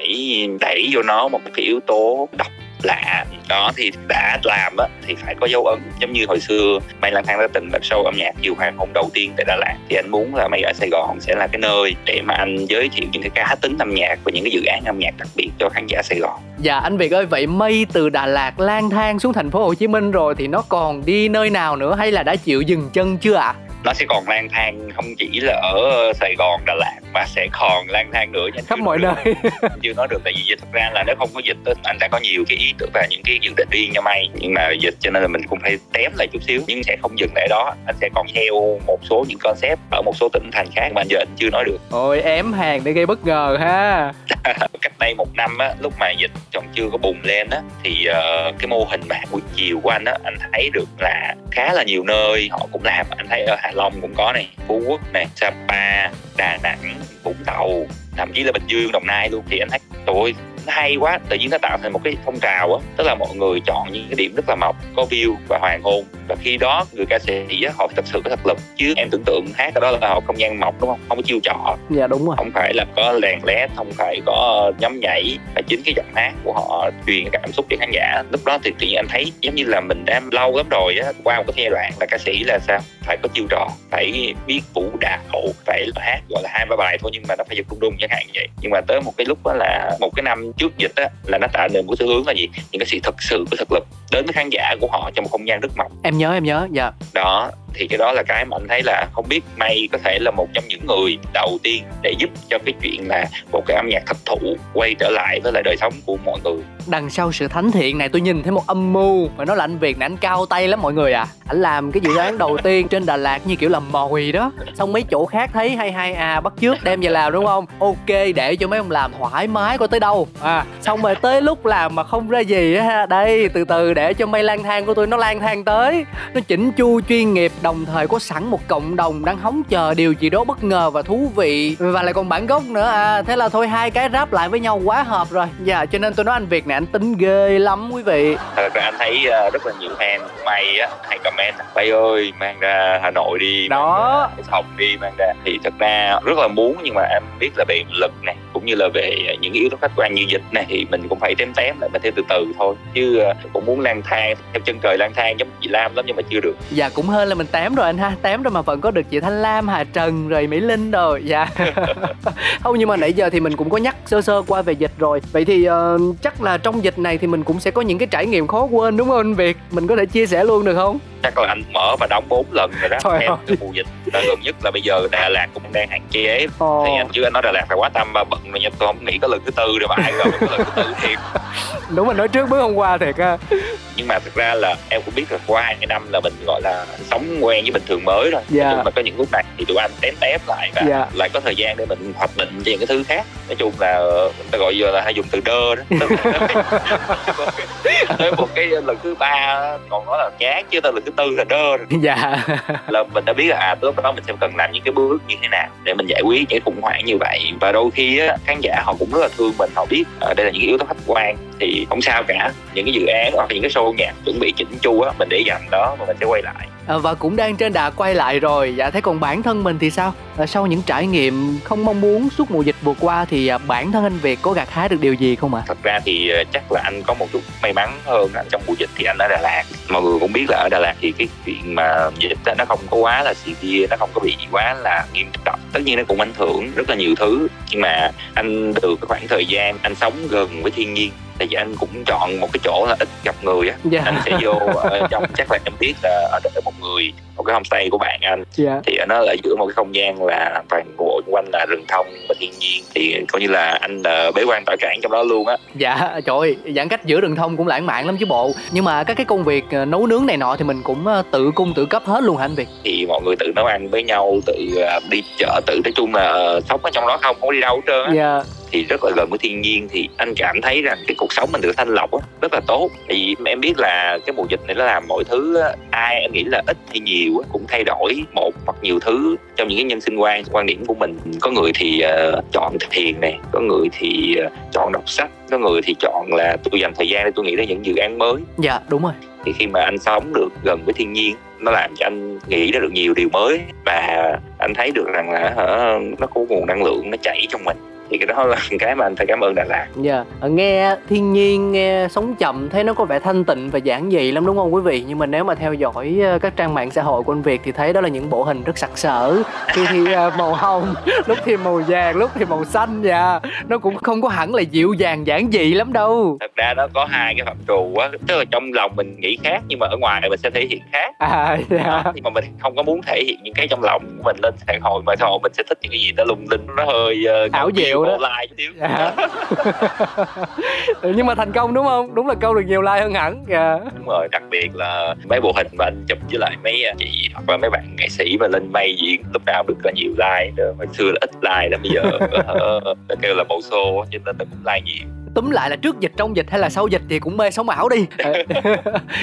Speaker 3: đẩy vô nó một cái yếu tố độc lạ đó thì đã làm á thì phải có dấu ấn. Giống như hồi xưa May Lang Thang đã từng là show âm nhạc Diều Hoàng hôn đầu tiên tại Đà Lạt. Thì anh muốn là May ở Sài Gòn sẽ là cái nơi để mà anh giới thiệu những cái cá tính âm nhạc và những cái dự án âm nhạc đặc biệt cho khán giả Sài Gòn.
Speaker 2: Dạ anh Việt ơi vậy Mây từ Đà Lạt lang thang xuống thành phố Hồ Chí Minh rồi thì nó còn đi nơi nào nữa hay là đã chịu dừng chân chưa ạ? À?
Speaker 3: nó sẽ còn lang thang không chỉ là ở Sài Gòn Đà Lạt mà sẽ còn lang thang nữa
Speaker 2: nha. Khắp mọi nơi.
Speaker 3: chưa nói được tại vì thật ra là nếu không có dịch anh đã có nhiều cái ý tưởng và những cái dự định riêng cho may nhưng mà dịch cho nên là mình cũng phải tém lại chút xíu. Nhưng sẽ không dừng lại đó. Anh sẽ còn theo một số những concept ở một số tỉnh thành khác mà giờ anh chưa nói được.
Speaker 2: Ôi ém hàng để gây bất ngờ ha.
Speaker 3: Cách đây một năm á lúc mà dịch còn chưa có bùng lên á thì uh, cái mô hình mạng buổi chiều của anh á anh thấy được là khá là nhiều nơi họ cũng làm. Anh thấy ở Hạ Long cũng có này Phú Quốc này Sapa Đà Nẵng Vũng Tàu thậm chí là Bình Dương Đồng Nai luôn. Thì anh thấy tôi hay quá tự nhiên nó tạo thành một cái phong trào á tức là mọi người chọn những cái điểm rất là mộc có view và hoàng hôn. Và khi đó người ca sĩ á, họ thật sự có thực lực. Chứ em tưởng tượng hát ở đó là họ không gian mộc đúng không? Không có chiêu trò.
Speaker 2: Dạ đúng rồi.
Speaker 3: Không phải là có lèn lét không phải có nhóm nhảy. Và chính cái giọng hát của họ truyền cảm xúc cho khán giả. Lúc đó thì tự nhiên anh thấy giống như là mình đã lâu lắm rồi á qua một cái giai đoạn là ca sĩ là sao? Phải có chiêu trò phải biết vũ đạo phải hát gọi là hai ba bài thôi nhưng mà nó phải giật đung đung chẳng hạn như vậy. Nhưng mà tới một cái lúc đó là một cái năm trước dịch á là nó tạo nên một cái xu hướng là gì? Những ca sĩ thật sự có thực lực đến với khán giả của họ trong một không gian rất mỏng.
Speaker 2: Em nhớ em nhớ dạ.
Speaker 3: Đó thì cái đó là cái mà anh thấy là không biết may có thể là một trong những người đầu tiên để giúp cho cái chuyện là một cái âm nhạc thập thụ quay trở lại với lại đời sống của mọi người.
Speaker 2: Đằng sau sự thánh thiện này, tôi nhìn thấy một âm mưu mà nó là anh việt này, anh cao tay lắm mọi người à. Anh làm cái dự án đầu tiên trên đà lạt như kiểu là mồi đó. Xong mấy chỗ khác thấy hay hay à bắt trước đem về làm đúng không? Ok, để cho mấy ông làm thoải mái coi tới đâu. À xong rồi tới lúc làm mà không ra gì á đây, từ từ để cho mây lang thang của tôi nó lang thang tới. Nó chỉnh chu chuyên nghiệp đồng thời có sẵn một cộng đồng đang hóng chờ điều gì đó bất ngờ và thú vị. Và lại còn bản gốc nữa. À thế là thôi hai cái ráp lại với nhau quá hợp rồi. Dạ cho nên tôi nói anh việt này anh tính ghê lắm quý vị.
Speaker 3: Thật ra anh thấy uh, rất là nhiều fan may á hay comment bay ơi mang ra hà nội đi
Speaker 2: đó.
Speaker 3: học đi mang ra. Thì thật ra rất là muốn nhưng mà em biết là về lực này cũng như là về những yếu tố khách quan như dịch này thì mình cũng phải tém tém lại mình theo từ từ thôi. Chứ uh, cũng muốn lang thang theo chân trời lang thang giống chị lam lắm nhưng mà chưa được.
Speaker 2: Dạ cũng hơn là mình tém rồi anh ha. Tém rồi mà vẫn có được chị thanh lam hà trần rồi mỹ linh rồi. Dạ. Không nhưng mà nãy giờ thì mình cũng có nhắc sơ sơ qua về dịch rồi. Vậy thì uh, chắc là trong dịch này thì mình cũng sẽ có những cái trải nghiệm khó quên đúng không anh việt? Mình có thể chia sẻ luôn được không?
Speaker 3: Chắc là anh mở và đóng bốn lần rồi đó.
Speaker 2: Trời
Speaker 3: em
Speaker 2: ơi.
Speaker 3: từ mùa dịch là gần nhất là bây giờ Đà Lạt cũng đang hạn chế.
Speaker 2: Ồ.
Speaker 3: thì anh chứ anh nói Đà Lạt phải quá tâm và bận rồi nha tôi không nghĩ có lần thứ tư rồi mà ai rồi có lần thứ tư thiệt.
Speaker 2: Đúng mà nói trước bước hôm qua thiệt ha
Speaker 3: nhưng mà thực ra là em cũng biết là qua hai năm là mình gọi là sống quen với bình thường mới rồi.
Speaker 2: Dạ.
Speaker 3: nói chung là có những lúc này thì tụi anh tém tép lại và
Speaker 2: Dạ.
Speaker 3: lại có thời gian để mình hoạch định cho những cái thứ khác. Nói chung là người ta gọi giờ là hay dùng từ đơ đó. Tới một cái lần thứ ba còn nói là chán chứ tới lần thứ tư là đơ rồi.
Speaker 2: Dạ.
Speaker 3: Là mình đã biết là à lúc đó mình sẽ cần làm những cái bước như thế nào để mình giải quyết những khủng hoảng như vậy. Và đôi khi á, khán giả họ cũng rất là thương mình họ biết à, đây là những cái yếu tố khách quan thì không sao cả. Những cái dự án hoặc những cái show nhạc chuẩn bị chỉnh chu á mình để dành đó và mình sẽ quay lại.
Speaker 2: À, và cũng đang trên đà quay lại rồi. Dạ thế còn bản thân mình thì sao? À, sau những trải nghiệm không mong muốn suốt mùa dịch vừa qua thì à, bản thân anh việt có gặt hái được điều gì không ạ?
Speaker 3: Thật ra thì chắc là anh có một chút may mắn hơn anh trong mùa dịch thì anh ở Đà Lạt. Mọi người cũng biết là ở Đà Lạt thì cái chuyện mà dịch nó không có quá là severe nó không có bị quá là nghiêm trọng. Tất nhiên nó cũng ảnh hưởng rất là nhiều thứ. Nhưng mà anh được khoảng thời gian anh sống gần với thiên nhiên tại vì anh cũng chọn một cái chỗ là ít gặp người á.
Speaker 2: Dạ.
Speaker 3: Anh sẽ vô ở trong chắc là em biết là ở đây một người một cái homestay của bạn anh.
Speaker 2: Dạ.
Speaker 3: Thì nó ở giữa một cái không gian là toàn bộ xung quanh là rừng thông và thiên nhiên. Thì coi như là anh là bế quan tỏa cảng trong đó luôn á.
Speaker 2: Dạ trời ơi giãn cách giữa rừng thông cũng lãng mạn lắm chứ bộ. Nhưng mà các cái công việc à, nấu nướng này nọ thì mình cũng à, tự cung tự cấp hết luôn hả anh việt?
Speaker 3: Thì mọi người tự nấu ăn với nhau tự đi chợ tự nói chung là ờ, sống ở trong đó không không có đi đâu hết trơn á.
Speaker 2: Dạ
Speaker 3: thì rất là gần với thiên nhiên thì anh cảm thấy rằng cái cuộc sống mình được thanh lọc á rất là tốt. Tại vì em biết là cái mùa dịch này nó làm mọi thứ ai em nghĩ là ít hay nhiều cũng thay đổi một hoặc nhiều thứ. Trong những cái nhân sinh quan quan điểm của mình có người thì ờ, chọn thiền này có người thì ờ, chọn đọc sách có người thì chọn là tôi dành thời gian để tôi nghĩ đến những dự án mới.
Speaker 2: Dạ đúng rồi.
Speaker 3: Thì khi mà anh sống được gần với thiên nhiên nó làm cho anh nghĩ ra được nhiều điều mới. Và anh thấy được rằng là hả, nó có nguồn năng lượng nó chảy trong mình thì cái đó là cái mà anh phải cảm ơn Đà Lạt.
Speaker 2: Dạ. À, nghe thiên nhiên nghe sống chậm thấy nó có vẻ thanh tịnh và giản dị lắm đúng không quý vị? Nhưng mà nếu mà theo dõi à, các trang mạng xã hội của anh việt thì thấy đó là những bộ hình rất sặc sỡ. Khi thì à, màu hồng lúc thì màu vàng lúc thì màu xanh dạ. Nó cũng không có hẳn là dịu dàng giản dị lắm đâu.
Speaker 3: Thật ra nó có hai cái phạm trù á tức là trong lòng mình nghĩ khác nhưng mà ở ngoài mình sẽ thể hiện khác.
Speaker 2: À dạ.
Speaker 3: Nhưng mà mình không có muốn thể hiện những cái trong lòng của mình lên mạng hội mà xã hội mình sẽ thích những cái gì nó lung linh nó hơi uh,
Speaker 2: Ảo diệu đó.
Speaker 3: lai chút xíu.
Speaker 2: Dạ. Nhưng mà thành công đúng không? Đúng là câu được nhiều like hơn hẳn. Dạ.
Speaker 3: Đúng rồi đặc biệt là mấy bộ hình mà anh chụp với lại mấy chị hoặc là mấy bạn nghệ sĩ mà lên may diễn lúc nào được là nhiều like đó. hồi xưa là ít like đó bây giờ ờ, nó kêu là bộ xô cho nên là cũng like nhiều.
Speaker 2: Túm lại là trước dịch trong dịch hay là sau dịch thì cũng mê sống ảo đi.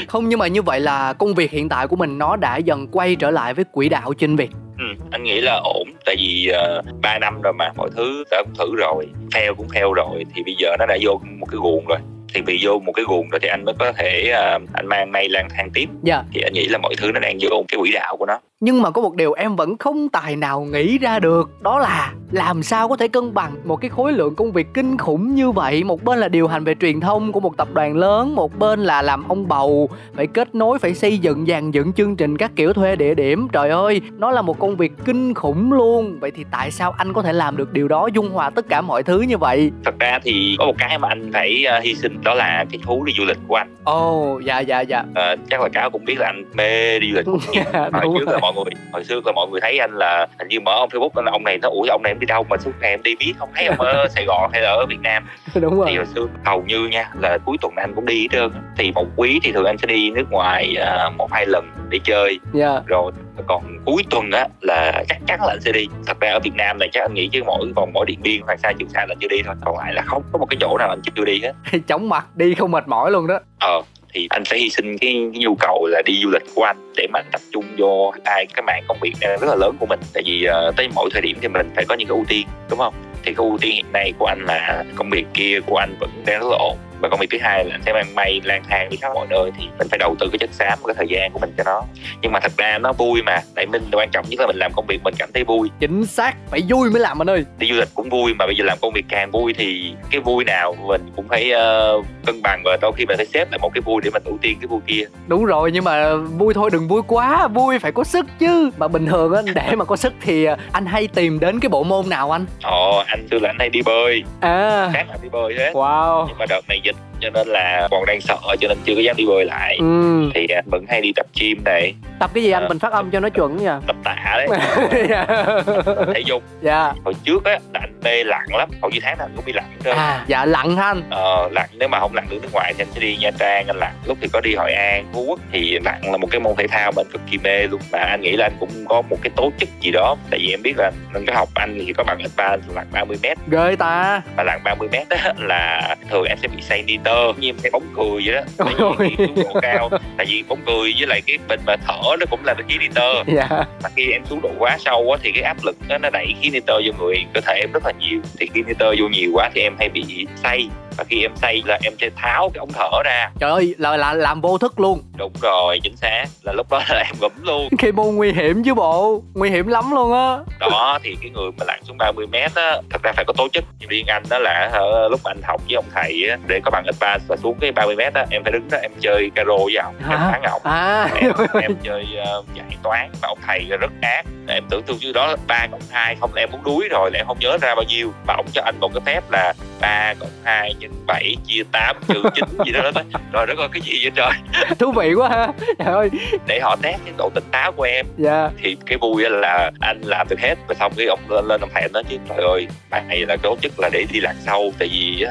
Speaker 2: Không nhưng mà như vậy là công việc hiện tại của mình nó đã dần quay trở lại với quỹ đạo trên việc
Speaker 3: ừ, anh nghĩ là ổn tại vì uh, 3 năm rồi mà mọi thứ đã thử rồi fail cũng fail rồi thì bây giờ nó đã vô một cái guồng rồi. Thì bị vô một cái guồng rồi thì anh mới có thể uh, anh mang may lang thang tiếp.
Speaker 2: Dạ.
Speaker 3: Thì anh nghĩ là mọi thứ nó đang vô cái quỹ đạo của nó
Speaker 2: nhưng mà có một điều em vẫn không tài nào nghĩ ra được đó là làm sao có thể cân bằng một cái khối lượng công việc kinh khủng như vậy? Một bên là điều hành về truyền thông của một tập đoàn lớn một bên là làm ông bầu phải kết nối phải xây dựng dàn dựng chương trình các kiểu thuê địa điểm. Trời ơi nó là một công việc kinh khủng luôn. Vậy thì tại sao anh có thể làm được điều đó dung hòa tất cả mọi thứ như vậy?
Speaker 3: Thật ra thì có một cái mà anh phải uh, hy sinh đó là cái thú đi du lịch của anh.
Speaker 2: Ồ oh, dạ dạ dạ.
Speaker 3: Uh, chắc là cáo cũng biết là anh mê đi du lịch. Hồi trước là mọi người. Hồi xưa là mọi người thấy anh là hình như mở ông facebook là ông này nó ủi ông này em đi đâu mà suốt ngày em đi biết không? Thấy ông ở sài gòn hay là ở việt nam.
Speaker 2: Đúng rồi.
Speaker 3: thì hồi xưa hầu như nha là cuối tuần anh cũng đi hết trơn thì một quý thì thường anh sẽ đi nước ngoài uh, một hai lần để chơi.
Speaker 2: Yeah.
Speaker 3: rồi còn cuối tuần á là chắc chắn là anh sẽ đi. Thật ra ở việt nam này chắc anh nghĩ chứ mỗi vòng mỗi điện biên hoặc xa trường sa là chưa đi thôi. Còn lại là không có một cái chỗ nào anh chưa đi hết.
Speaker 2: Chóng mặt đi không mệt mỏi luôn đó.
Speaker 3: Ờ thì anh sẽ hy sinh cái, cái nhu cầu là đi du lịch của anh để mà anh tập trung vô hai cái mạng công việc này rất là lớn của mình. Tại vì uh, tới mỗi thời điểm thì mình phải có những cái ưu tiên đúng không? Thì cái ưu tiên hiện nay của anh là công việc kia của anh vẫn đang rất là ổn và công việc thứ hai là anh sẽ mang may lang thang đi khắp mọi nơi thì mình phải đầu tư cái chất xám cái thời gian của mình cho nó. Nhưng mà thật ra nó vui mà. Tại mình quan trọng nhất là mình làm công việc mình cảm thấy vui.
Speaker 2: Chính xác. Phải vui mới làm anh ơi.
Speaker 3: Đi du lịch cũng vui mà bây giờ làm công việc càng vui thì cái vui nào mình cũng phải uh, cân bằng và đôi khi mình phải xếp lại một cái vui để mình ưu tiên cái vui kia.
Speaker 2: Đúng rồi nhưng mà vui thôi đừng vui quá. Vui phải có sức chứ. Mà bình thường á để mà có sức thì anh hay tìm đến cái bộ môn nào anh?
Speaker 3: Ồ anh xưa là anh hay đi bơi.
Speaker 2: À.
Speaker 3: Khác là đi bơi hết.
Speaker 2: Wow.
Speaker 3: Nhưng mà đợt này dịch cho nên là còn đang sợ cho nên chưa có dám đi bơi lại.
Speaker 2: Ừ.
Speaker 3: thì anh vẫn hay đi tập gym này.
Speaker 2: Tập cái gì anh? Mình phát âm cho nó chuẩn nha
Speaker 3: tập tạ đấy. Thể dục.
Speaker 2: Dạ.
Speaker 3: Hồi trước á là anh mê lặn lắm. Hầu như tháng nào cũng đi lặn cơ.
Speaker 2: À dạ lặn anh?
Speaker 3: Ờ lặn nếu mà không lặn được nước ngoài thì anh sẽ đi nha trang anh lặn. Lúc thì có đi hội an phú quốc thì lặn là một cái môn thể thao mình cực kỳ mê luôn. Mà anh nghĩ là anh cũng có một cái tố chất gì đó. Tại vì em biết là mình có học anh thì có bằng advance lặn 30 mét.
Speaker 2: Ghê ta.
Speaker 3: Và lặn 30 mét đó là thường em sẽ bị say nitơ như em thấy bóng cười vậy đó. Tại vì cái độ cao tại vì bóng cười với lại cái bình mà thở nó cũng là cái khí nitơ
Speaker 2: dạ.
Speaker 3: Mà khi em xuống độ quá sâu á thì cái áp lực đó, nó đẩy khí nitơ vô người cơ thể em rất là nhiều. Thì khí nitơ vô nhiều quá thì em hay bị say và khi em say là em sẽ tháo cái ống thở ra.
Speaker 2: Trời ơi là, là làm vô thức luôn.
Speaker 3: Đúng rồi chính xác. Là lúc đó là em ngủm luôn.
Speaker 2: Cái môn nguy hiểm chứ bộ. Nguy hiểm lắm luôn á.
Speaker 3: Đó thì cái người mà lặn xuống 30 mét á thật ra phải có tố chất. Riêng anh đó là lúc mà anh học với ông thầy á để có bằng advance và xuống cái 30 mét á em phải đứng đó em chơi caro với ông em phá ngọc.
Speaker 2: À.
Speaker 3: Em, em chơi uh, giải toán mà ông thầy rất ác. Em tưởng tượng như đó ba cộng hai không là em muốn đuối rồi là em không nhớ ra bao nhiêu. Mà ông cho anh một cái phép là ba cộng hai nhân bảy chia tám trừ chín gì đó đó rồi đó coi cái gì vậy trời?
Speaker 2: Thú vị quá ha. Trời ơi.
Speaker 3: Để họ test cái độ tỉnh táo của em.
Speaker 2: Dạ.
Speaker 3: Thì cái vui là anh làm được hết và xong cái ông lên lên ông thầy nói chứ trời ơi bạn này là tốt nhất là để đi lạc sâu tại vì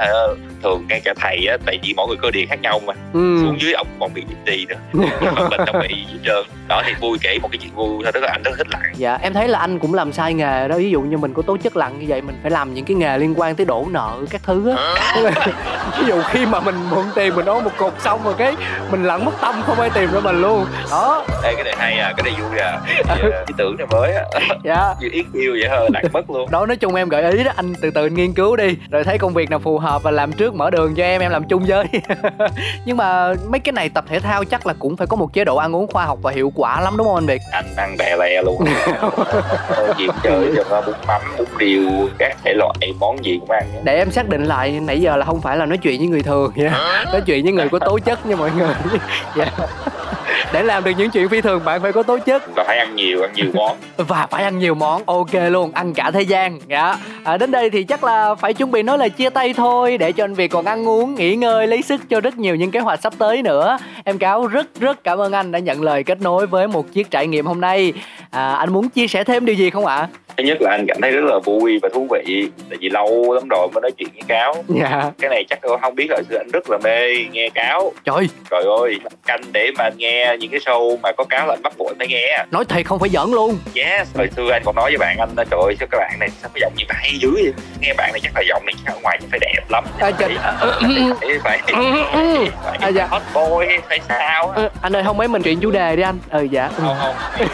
Speaker 3: thường ngay cả thầy á tại vì mỗi người cơ địa khác nhau mà.
Speaker 2: Ừ.
Speaker 3: xuống dưới ông còn bị đi nữa. Mình không bị gì trơn. Đó thì vui kể một cái chuyện vui thôi đó là anh rất thích lặn.
Speaker 2: Dạ em thấy là anh cũng làm sai nghề đó. Ví dụ như mình có tố chất lặn như vậy mình phải làm những cái nghề liên quan tới đổ nợ các thứ á. Ví dụ khi mà mình mượn tiền mình ôm một cục xong rồi cái mình lặn mất tâm không ai tìm ra mình luôn. Đó.
Speaker 3: Đây cái này hay à cái này vui à. Ý tưởng này mới á.
Speaker 2: Dạ.
Speaker 3: Như ít yêu vậy thôi lặn mất luôn.
Speaker 2: Đó nói chung em gợi ý đó anh từ từ nghiên cứu đi rồi thấy công việc nào phù hợp và làm trước mở đường cho em em làm chung với. Nhưng mà mấy cái này tập thể thao chắc là cũng phải có một chế độ ăn uống khoa học và hiệu quả lắm đúng không anh Việt?
Speaker 3: Anh ăn bè lè luôn. Gì chơi cho bún mắm bún riêu các thể loại món gì cũng ăn.
Speaker 2: Để em xác định lại nãy giờ là không phải là nói chuyện với người thường nha. Nói chuyện với người có tố chất nha mọi người. Dạ. Để làm được những chuyện phi thường bạn phải có tố chất.
Speaker 3: Và phải ăn nhiều ăn nhiều món.
Speaker 2: Và phải ăn nhiều món. Ok luôn ăn cả thời gian. Dạ. À, đến đây thì chắc là phải chuẩn bị nói lời chia tay thôi để cho anh Việt còn ăn uống nghỉ ngơi lấy sức cho rất nhiều những kế hoạch sắp tới nữa. Em cáo rất rất cảm ơn anh đã nhận lời kết nối với một chiếc trải nghiệm hôm nay. À, anh muốn chia sẻ thêm điều gì không ạ
Speaker 3: thứ nhất là anh cảm thấy rất là vui và thú vị tại vì lâu lắm rồi mới nói chuyện với cáo.
Speaker 2: Dạ.
Speaker 3: Cái này chắc tôi không biết rồi xưa anh rất là mê nghe cáo.
Speaker 2: Trời.
Speaker 3: Trời ơi canh để mà nghe những cái show mà có cáo là anh bắt buộc phải nghe.
Speaker 2: Nói thiệt không phải giỡn luôn.
Speaker 3: Yes hồi xưa anh còn nói với bạn anh trời ơi sao các bạn này sao có giọng như hay dữ vậy? Nghe bạn này chắc là giọng này chắc ở ngoài phải đẹp lắm.
Speaker 2: À, trời,
Speaker 3: phải phải phải
Speaker 2: dạ.
Speaker 3: hot boy hay sao
Speaker 2: à, anh ơi không mấy mình chuyện chủ đề đi anh. Ừ dạ.
Speaker 3: Không không.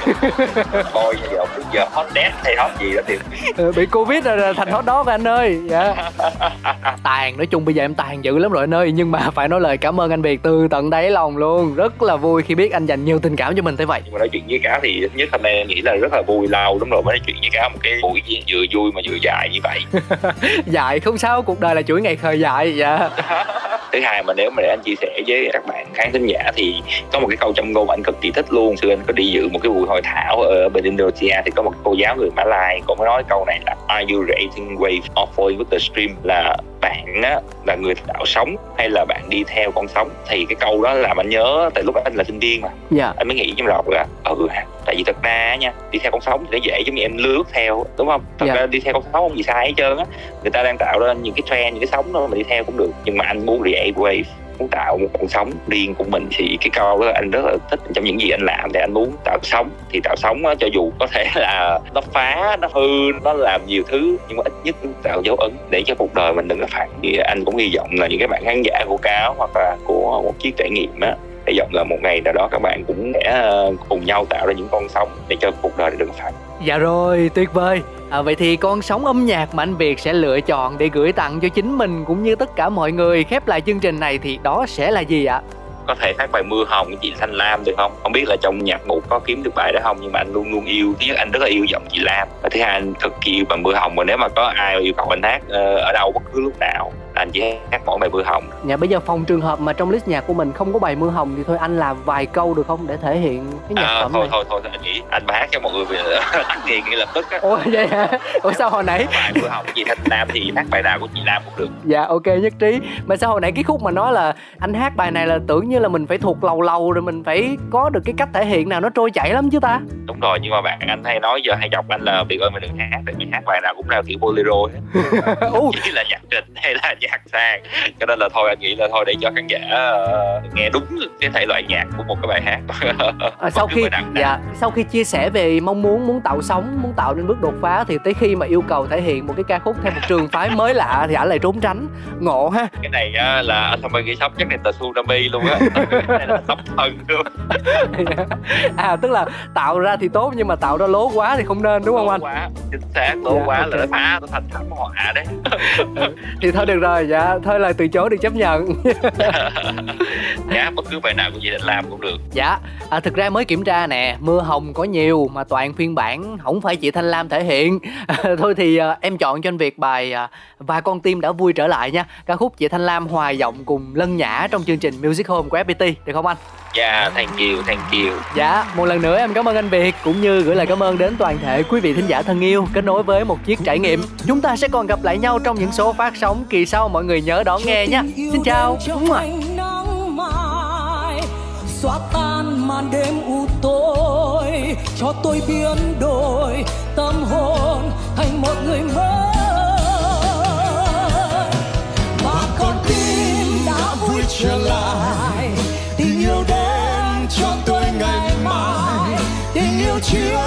Speaker 3: Boy giờ giờ hot dead hay hot làm gì đó thì
Speaker 2: ừ, bị covid rồi thành hot dog anh ơi. Dạ. Tàn nói chung bây giờ em tàn dữ lắm rồi anh ơi nhưng mà phải nói lời cảm ơn anh việt từ tận đáy lòng luôn. Rất là vui khi biết anh dành nhiều tình cảm cho mình thế vậy.
Speaker 3: Nhưng mà nói chuyện với cá thì nhất hôm nay em nghĩ là rất là vui lâu lắm rồi mới nói chuyện với cá một cái buổi vừa vui mà vừa dài như vậy.
Speaker 2: Dài không sao cuộc đời là chuỗi ngày khờ dại dạ.
Speaker 3: Thứ hai mà nếu mà để anh chia sẻ với các bạn khán thính giả thì có một cái câu trong ngôn anh cực kỳ thích luôn. Xưa anh có đi dự một cái buổi hội thảo ở bên Indonesia thì có một cô giáo người Mã Lai cô mới nói câu này là Are you racing wave or falling with the stream? Là bạn á, là người tạo sóng hay là bạn đi theo con sóng? Thì cái câu đó làm anh nhớ tại lúc anh là sinh viên mà.
Speaker 2: Dạ.
Speaker 3: Anh mới nghĩ trong đầu là ừ tại vì thật ra nha đi theo con sóng thì nó dễ giống như em lướt theo đúng không? Thật
Speaker 2: Dạ.
Speaker 3: ra đi theo con sóng không gì sai hết trơn á. Người ta đang tạo ra những cái trend những cái sóng đó mà đi theo cũng được. Nhưng mà anh muốn create wave muốn tạo một con sóng riêng của mình. Thì cái câu đó anh rất là thích trong những gì anh làm thì anh muốn tạo sóng thì tạo sóng cho dù có thể là nó phá, nó hư, nó làm nhiều thứ, nhưng mà ít nhất tạo dấu ấn để cho cuộc đời mình đừng có phạt thì anh cũng hy vọng là những cái bạn khán giả của cáo hoặc là của một chiếc trải nghiệm á, hy vọng là một ngày nào đó các bạn cũng sẽ ờ, cùng nhau tạo ra những con sóng để cho cuộc đời đừng phạt
Speaker 2: Dạ rồi, tuyệt vời. À, vậy thì con sóng âm nhạc mà anh Việt sẽ lựa chọn để gửi tặng cho chính mình cũng như tất cả mọi người khép lại chương trình này thì đó sẽ là gì ạ?
Speaker 3: có thể hát bài mưa hồng của chị Thanh Lam được không? Không biết là trong nhạc mục có kiếm được bài đó không nhưng mà anh luôn luôn yêu. Thứ nhất anh rất là yêu giọng chị Lam và thứ hai anh cực kỳ yêu bài mưa hồng và nếu mà có ai yêu cầu anh hát ờ, ở đâu bất cứ lúc nào anh chỉ hát mỗi bài mưa hồng.
Speaker 2: Dạ bây giờ phòng trường hợp mà trong list nhạc của mình không có bài mưa hồng thì thôi anh làm vài câu được không để thể hiện cái nhạc
Speaker 3: À,
Speaker 2: phẩm
Speaker 3: thôi
Speaker 2: này.
Speaker 3: thôi thôi anh nghĩ anh hát cho mọi người tắt nghiền ngay lập tức á.
Speaker 2: Ủa vậy hả? Ủa sao hồi nãy?
Speaker 3: Bài mưa hồng chị Thanh Lam thì hát bài nào của chị Lam cũng được.
Speaker 2: Dạ ok nhất trí. Mà sao hồi nãy cái khúc mà nói là anh hát bài này là tưởng như là mình phải thuộc lầu lầu rồi mình phải có được cái cách thể hiện nào nó trôi chảy lắm chứ ta.
Speaker 3: Đúng rồi nhưng mà bạn anh hay nói giờ hay chọc anh là việc ơi mày đừng hát tại mình hát bài nào cũng là kiểu bolero hết. Chỉ là nhạc trịch hay là nhạc sang cho nên là thôi anh nghĩ là thôi để cho khán giả ờ, nghe đúng cái thể loại nhạc của một cái bài hát.
Speaker 2: À, sau khi
Speaker 3: được.
Speaker 2: dạ sau khi chia sẻ về mong muốn muốn tạo sóng muốn tạo nên bước đột phá thì tới khi mà yêu cầu thể hiện một cái ca khúc theo một trường phái mới lạ thì ảnh lại trốn tránh. Ngộ ha.
Speaker 3: Cái này á, là anh không nghĩ sốc chắc này tsunami luôn á. Sốc thân luôn.
Speaker 2: À tức là tạo ra thì tốt nhưng mà tạo ra lố quá thì không nên đúng không anh?
Speaker 3: quá chính xác tốt
Speaker 2: Dạ,
Speaker 3: quá
Speaker 2: ok.
Speaker 3: là nó phá nó thành thảm họa đấy.
Speaker 2: Thì thôi được rồi dạ. Thôi lời từ chối được chấp nhận.
Speaker 3: Dạ bất cứ bài nào của chị định làm cũng được.
Speaker 2: Dạ. À, thực ra mới kiểm tra nè mưa hồng có nhiều mà toàn phiên bản không phải chị thanh lam thể hiện. À, thôi thì à, em chọn cho anh việt bài à, và con tim đã vui trở lại nha. Ca khúc chị thanh lam hòa giọng cùng lân nhã trong chương trình music home của fpt được không anh?
Speaker 3: Dạ thank you thank you.
Speaker 2: Dạ, một lần nữa em cảm ơn anh Việt cũng như gửi lời cảm ơn đến toàn thể quý vị thính giả thân yêu. Kết nối với một chiếc trải nghiệm. Chúng ta sẽ còn gặp lại nhau trong những số phát sóng kỳ sau mọi người nhớ đón nghe nhé. Xin chào.
Speaker 1: Nắng mai xóa tan màn đêm u tối. Cho tôi biến đổi tâm hồn thành một người mới. Và con tim đã vui trở lại. tình yêu đến cho tôi ngày mai. tình yêu chiếu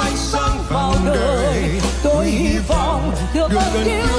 Speaker 1: ánh sáng vào đời. tôi hy vọng được ơn cứu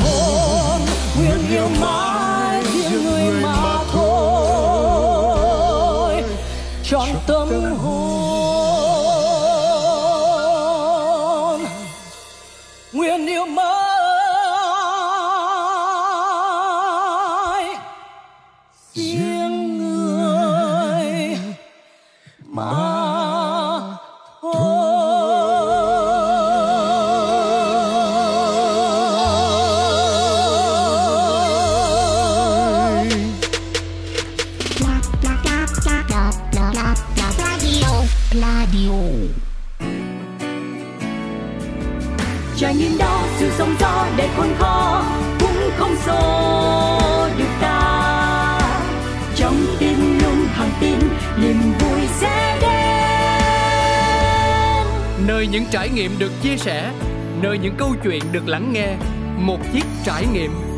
Speaker 1: home. những câu chuyện được lắng nghe một chiếc trải nghiệm.